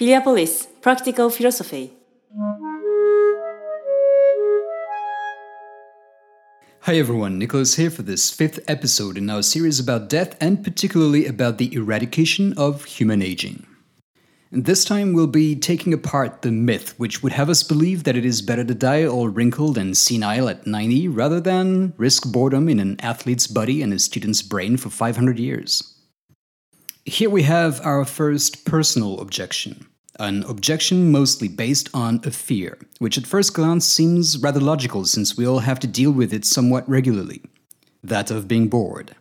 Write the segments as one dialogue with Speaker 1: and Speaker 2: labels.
Speaker 1: Philiopolis Practical Philosophy.
Speaker 2: Hi everyone, Nicholas here for this fifth episode in our series about death and particularly about the eradication of human aging. And this time we'll be taking apart the myth which would have us believe that it is better to die all wrinkled and senile at 90 rather than risk boredom in an athlete's body and a student's brain for 500 years. Here we have our first personal objection. An objection mostly based on a fear, which at first glance seems rather logical since we all have to deal with it somewhat regularly that of being bored.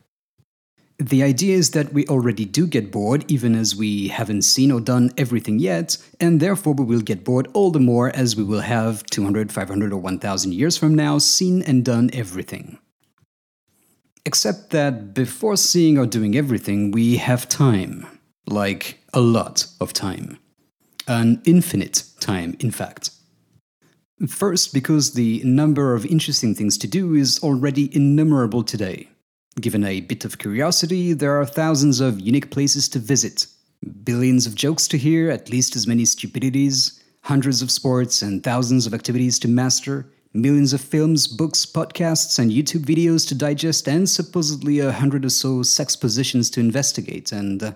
Speaker 2: The idea is that we already do get bored even as we haven't seen or done everything yet, and therefore we will get bored all the more as we will have 200, 500, or 1000 years from now seen and done everything. Except that before seeing or doing everything, we have time. Like, a lot of time. An infinite time, in fact. First, because the number of interesting things to do is already innumerable today. Given a bit of curiosity, there are thousands of unique places to visit, billions of jokes to hear, at least as many stupidities, hundreds of sports, and thousands of activities to master, millions of films, books, podcasts, and YouTube videos to digest, and supposedly a hundred or so sex positions to investigate, and, uh,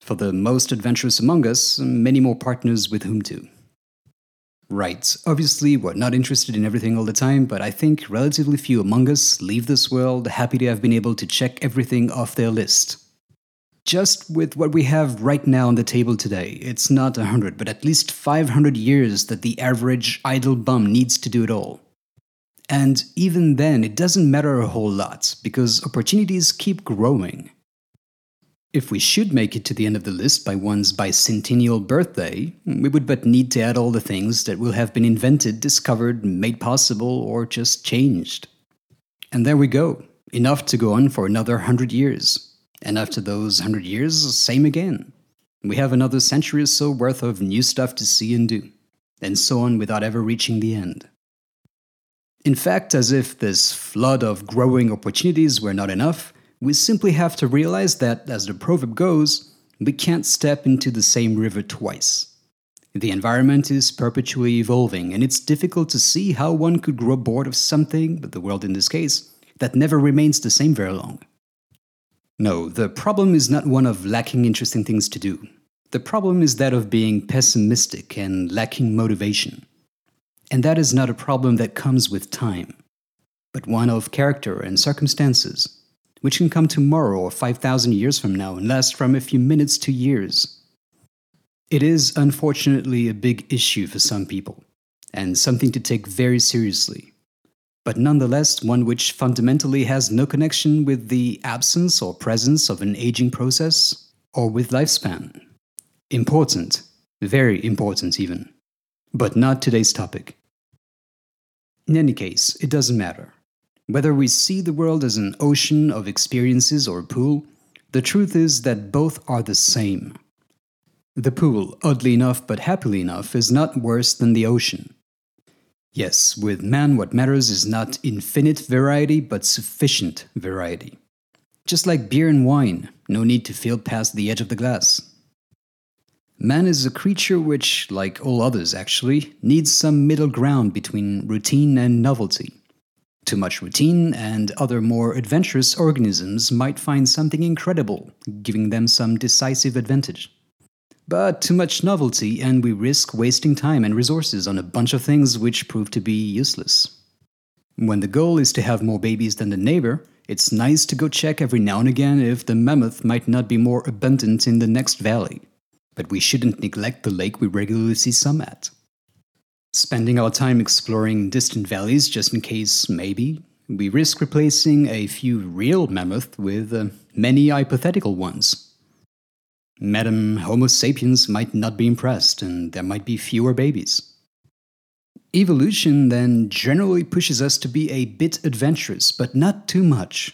Speaker 2: for the most adventurous among us, many more partners with whom to. Right, obviously, we're not interested in everything all the time, but I think relatively few among us leave this world happy to have been able to check everything off their list. Just with what we have right now on the table today, it's not 100, but at least 500 years that the average idle bum needs to do it all. And even then, it doesn't matter a whole lot, because opportunities keep growing. If we should make it to the end of the list by one's bicentennial birthday, we would but need to add all the things that will have been invented, discovered, made possible, or just changed. And there we go, enough to go on for another hundred years. And after those hundred years, same again. We have another century or so worth of new stuff to see and do, and so on without ever reaching the end. In fact, as if this flood of growing opportunities were not enough, we simply have to realize that, as the proverb goes, we can't step into the same river twice. The environment is perpetually evolving, and it's difficult to see how one could grow bored of something, but the world in this case, that never remains the same very long. No, the problem is not one of lacking interesting things to do. The problem is that of being pessimistic and lacking motivation. And that is not a problem that comes with time, but one of character and circumstances, which can come tomorrow or 5,000 years from now and last from a few minutes to years. It is unfortunately a big issue for some people, and something to take very seriously, but nonetheless one which fundamentally has no connection with the absence or presence of an aging process or with lifespan. Important, very important even but not today's topic. In any case, it doesn't matter. Whether we see the world as an ocean of experiences or a pool, the truth is that both are the same. The pool, oddly enough but happily enough, is not worse than the ocean. Yes, with man, what matters is not infinite variety but sufficient variety. Just like beer and wine, no need to feel past the edge of the glass. Man is a creature which, like all others actually, needs some middle ground between routine and novelty. Too much routine, and other more adventurous organisms might find something incredible, giving them some decisive advantage. But too much novelty, and we risk wasting time and resources on a bunch of things which prove to be useless. When the goal is to have more babies than the neighbor, it's nice to go check every now and again if the mammoth might not be more abundant in the next valley but we shouldn't neglect the lake we regularly see some at. Spending our time exploring distant valleys just in case, maybe, we risk replacing a few real mammoths with uh, many hypothetical ones. Madam Homo sapiens might not be impressed, and there might be fewer babies. Evolution then generally pushes us to be a bit adventurous, but not too much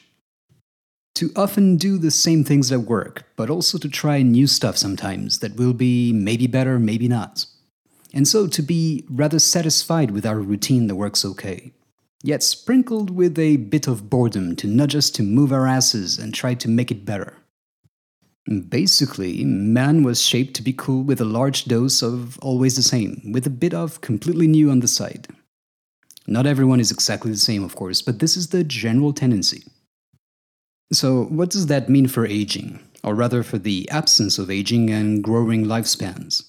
Speaker 2: to often do the same things that work, but also to try new stuff sometimes that will be maybe better, maybe not. And so to be rather satisfied with our routine that works okay, yet sprinkled with a bit of boredom to nudge us to move our asses and try to make it better. Basically, man was shaped to be cool with a large dose of always the same, with a bit of completely new on the side. Not everyone is exactly the same, of course, but this is the general tendency. So, what does that mean for aging? Or rather, for the absence of aging and growing lifespans?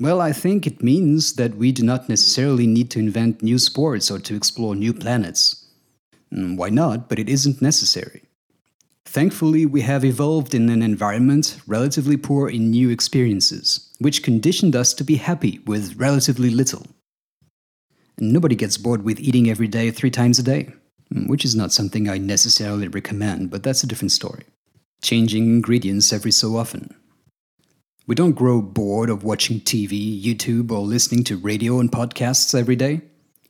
Speaker 2: Well, I think it means that we do not necessarily need to invent new sports or to explore new planets. Mm, why not? But it isn't necessary. Thankfully, we have evolved in an environment relatively poor in new experiences, which conditioned us to be happy with relatively little. Nobody gets bored with eating every day three times a day, Mm, which is not something I necessarily recommend, but that's a different story. Changing ingredients every so often. We don't grow bored of watching TV, YouTube, or listening to radio and podcasts every day.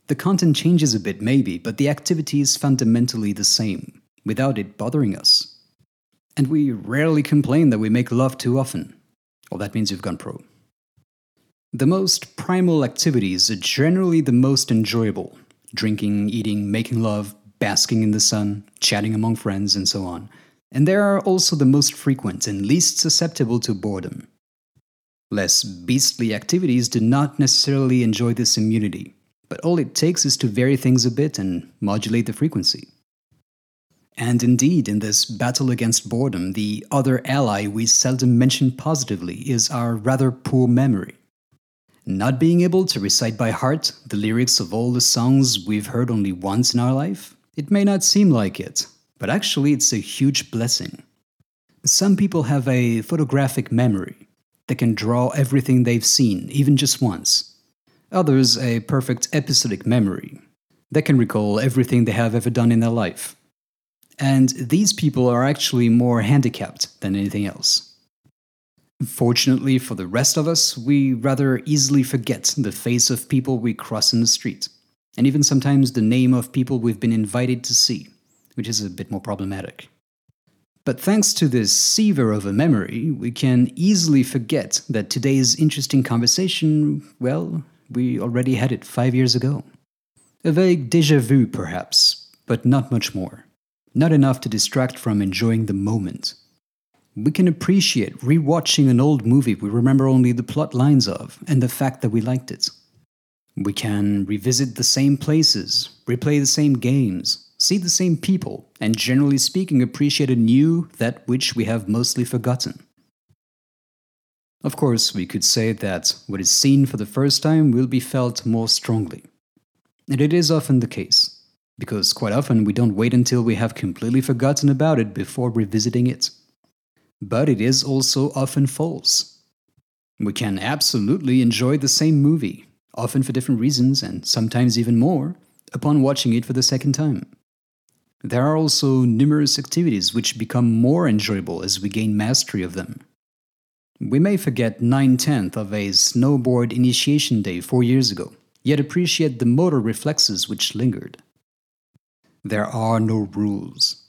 Speaker 2: The content changes a bit, maybe, but the activity is fundamentally the same, without it bothering us. And we rarely complain that we make love too often. Well, that means you've gone pro. The most primal activities are generally the most enjoyable drinking, eating, making love, basking in the sun, chatting among friends, and so on. And they are also the most frequent and least susceptible to boredom. Less beastly activities do not necessarily enjoy this immunity, but all it takes is to vary things a bit and modulate the frequency. And indeed, in this battle against boredom, the other ally we seldom mention positively is our rather poor memory. Not being able to recite by heart the lyrics of all the songs we've heard only once in our life, it may not seem like it, but actually it's a huge blessing. Some people have a photographic memory, they can draw everything they've seen, even just once. Others, a perfect episodic memory. They can recall everything they have ever done in their life. And these people are actually more handicapped than anything else. Fortunately for the rest of us, we rather easily forget the face of people we cross in the street, and even sometimes the name of people we've been invited to see, which is a bit more problematic. But thanks to this sieve of a memory, we can easily forget that today's interesting conversation, well, we already had it five years ago. A vague deja vu, perhaps, but not much more. Not enough to distract from enjoying the moment. We can appreciate rewatching an old movie we remember only the plot lines of and the fact that we liked it. We can revisit the same places, replay the same games, see the same people, and generally speaking, appreciate anew that which we have mostly forgotten. Of course, we could say that what is seen for the first time will be felt more strongly. And it is often the case, because quite often we don't wait until we have completely forgotten about it before revisiting it. But it is also often false. We can absolutely enjoy the same movie, often for different reasons and sometimes even more, upon watching it for the second time. There are also numerous activities which become more enjoyable as we gain mastery of them. We may forget 9 tenths of a snowboard initiation day four years ago, yet appreciate the motor reflexes which lingered. There are no rules.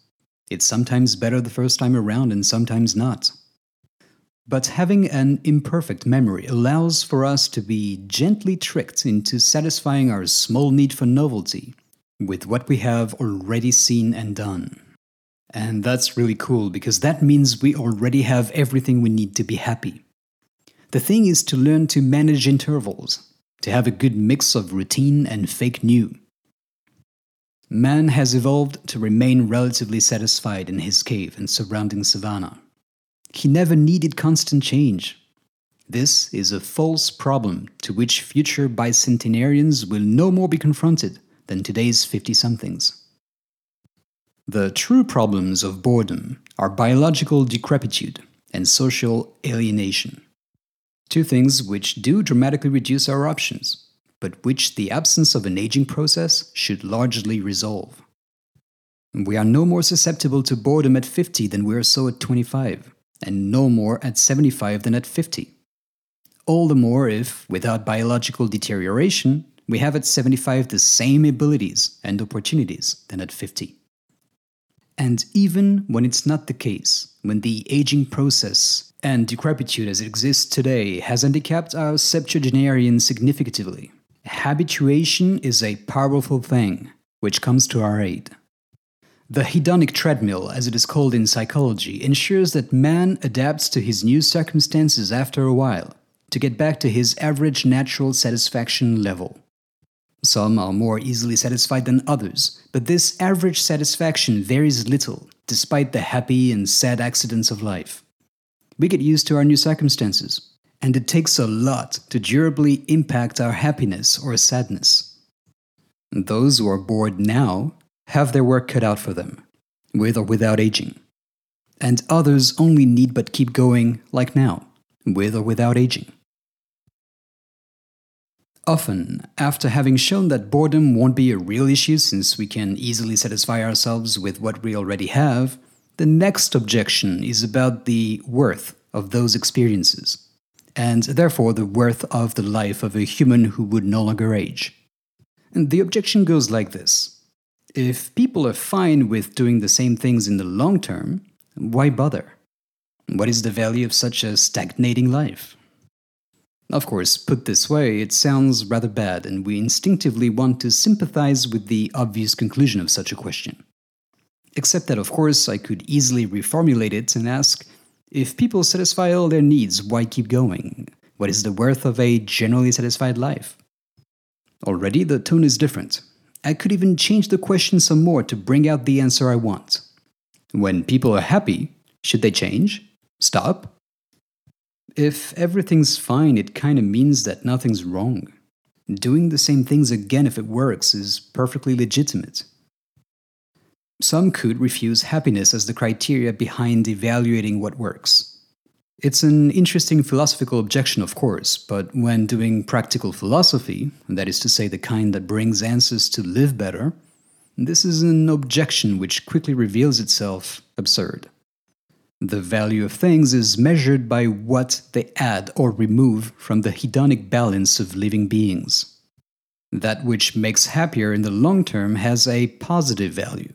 Speaker 2: It's sometimes better the first time around and sometimes not. But having an imperfect memory allows for us to be gently tricked into satisfying our small need for novelty with what we have already seen and done. And that's really cool because that means we already have everything we need to be happy. The thing is to learn to manage intervals, to have a good mix of routine and fake new. Man has evolved to remain relatively satisfied in his cave and surrounding savanna. He never needed constant change. This is a false problem to which future bicentenarians will no more be confronted than today's 50 somethings. The true problems of boredom are biological decrepitude and social alienation. Two things which do dramatically reduce our options, but which the absence of an aging process should largely resolve. We are no more susceptible to boredom at 50 than we are so at 25, and no more at 75 than at 50. All the more if, without biological deterioration, we have at 75 the same abilities and opportunities than at 50. And even when it's not the case, when the aging process and decrepitude as it exists today has handicapped our septuagenarians significantly, habituation is a powerful thing which comes to our aid. The hedonic treadmill, as it is called in psychology, ensures that man adapts to his new circumstances after a while to get back to his average natural satisfaction level. Some are more easily satisfied than others, but this average satisfaction varies little despite the happy and sad accidents of life. We get used to our new circumstances, and it takes a lot to durably impact our happiness or sadness. Those who are bored now have their work cut out for them, with or without aging. And others only need but keep going, like now, with or without aging. Often, after having shown that boredom won't be a real issue since we can easily satisfy ourselves with what we already have, the next objection is about the worth of those experiences, and therefore the worth of the life of a human who would no longer age. And the objection goes like this if people are fine with doing the same things in the long term, why bother? What is the value of such a stagnating life? Of course, put this way, it sounds rather bad, and we instinctively want to sympathize with the obvious conclusion of such a question. Except that, of course, I could easily reformulate it and ask if people satisfy all their needs, why keep going? What is the worth of a generally satisfied life? Already, the tone is different. I could even change the question some more to bring out the answer I want. When people are happy, should they change? Stop? If everything's fine, it kind of means that nothing's wrong. Doing the same things again if it works is perfectly legitimate. Some could refuse happiness as the criteria behind evaluating what works. It's an interesting philosophical objection, of course, but when doing practical philosophy, that is to say, the kind that brings answers to live better, this is an objection which quickly reveals itself absurd. The value of things is measured by what they add or remove from the hedonic balance of living beings. That which makes happier in the long term has a positive value,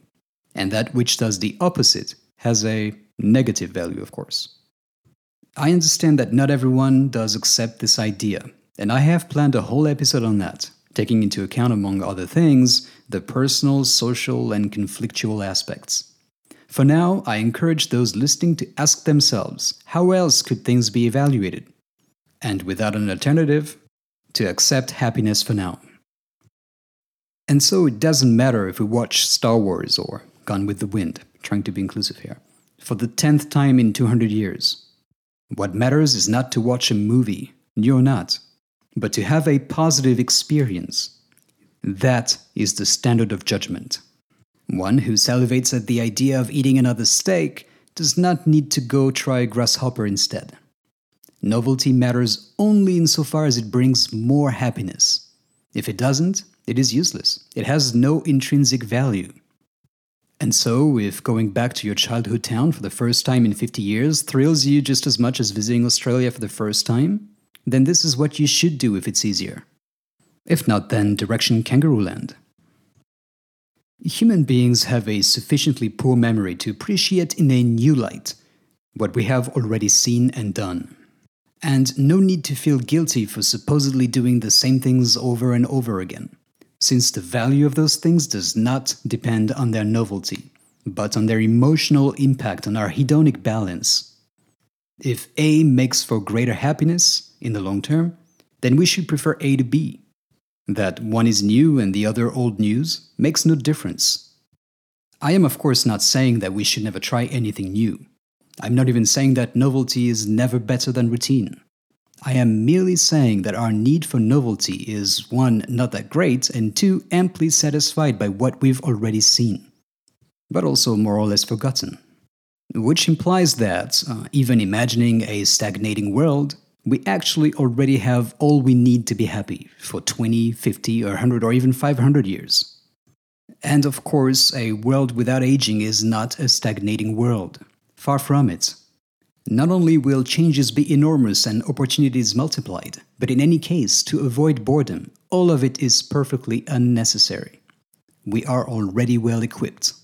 Speaker 2: and that which does the opposite has a negative value, of course. I understand that not everyone does accept this idea, and I have planned a whole episode on that, taking into account, among other things, the personal, social, and conflictual aspects. For now, I encourage those listening to ask themselves how else could things be evaluated? And without an alternative, to accept happiness for now. And so it doesn't matter if we watch Star Wars or Gone with the Wind, trying to be inclusive here, for the tenth time in 200 years what matters is not to watch a movie, or not, but to have a positive experience. That is the standard of judgment. One who salivates at the idea of eating another steak does not need to go try a grasshopper instead. Novelty matters only insofar as it brings more happiness. If it doesn't, it is useless. It has no intrinsic value. And so, if going back to your childhood town for the first time in 50 years thrills you just as much as visiting Australia for the first time, then this is what you should do if it's easier. If not, then direction Kangaroo Land. Human beings have a sufficiently poor memory to appreciate in a new light what we have already seen and done. And no need to feel guilty for supposedly doing the same things over and over again since the value of those things does not depend on their novelty, but on their emotional impact on our hedonic balance. If A makes for greater happiness in the long term, then we should prefer A to B. That one is new and the other old news makes no difference. I am, of course, not saying that we should never try anything new. I'm not even saying that novelty is never better than routine. I am merely saying that our need for novelty is one, not that great, and two, amply satisfied by what we've already seen, but also more or less forgotten. Which implies that, uh, even imagining a stagnating world, we actually already have all we need to be happy for 20, 50, or 100, or even 500 years. And of course, a world without aging is not a stagnating world. Far from it. Not only will changes be enormous and opportunities multiplied, but in any case, to avoid boredom, all of it is perfectly unnecessary. We are already well equipped.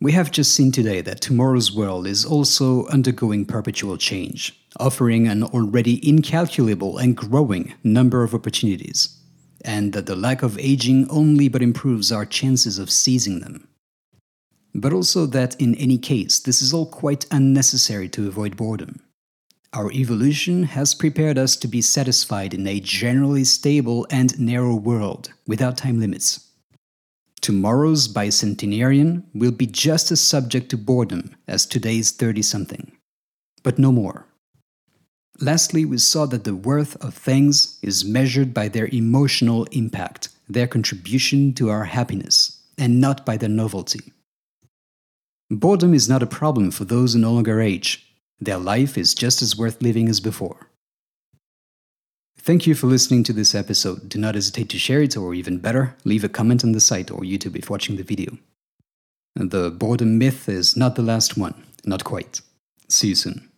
Speaker 2: We have just seen today that tomorrow's world is also undergoing perpetual change, offering an already incalculable and growing number of opportunities. and that the lack of aging only but improves our chances of seizing them. But also that in any case, this is all quite unnecessary to avoid boredom. Our evolution has prepared us to be satisfied in a generally stable and narrow world without time limits. Tomorrow's bicentenarian will be just as subject to boredom as today's 30 something, but no more. Lastly, we saw that the worth of things is measured by their emotional impact, their contribution to our happiness, and not by their novelty. Boredom is not a problem for those who no longer age, their life is just as worth living as before. Thank you for listening to this episode. Do not hesitate to share it, or even better, leave a comment on the site or YouTube if watching the video. The boredom myth is not the last one, not quite. See you soon.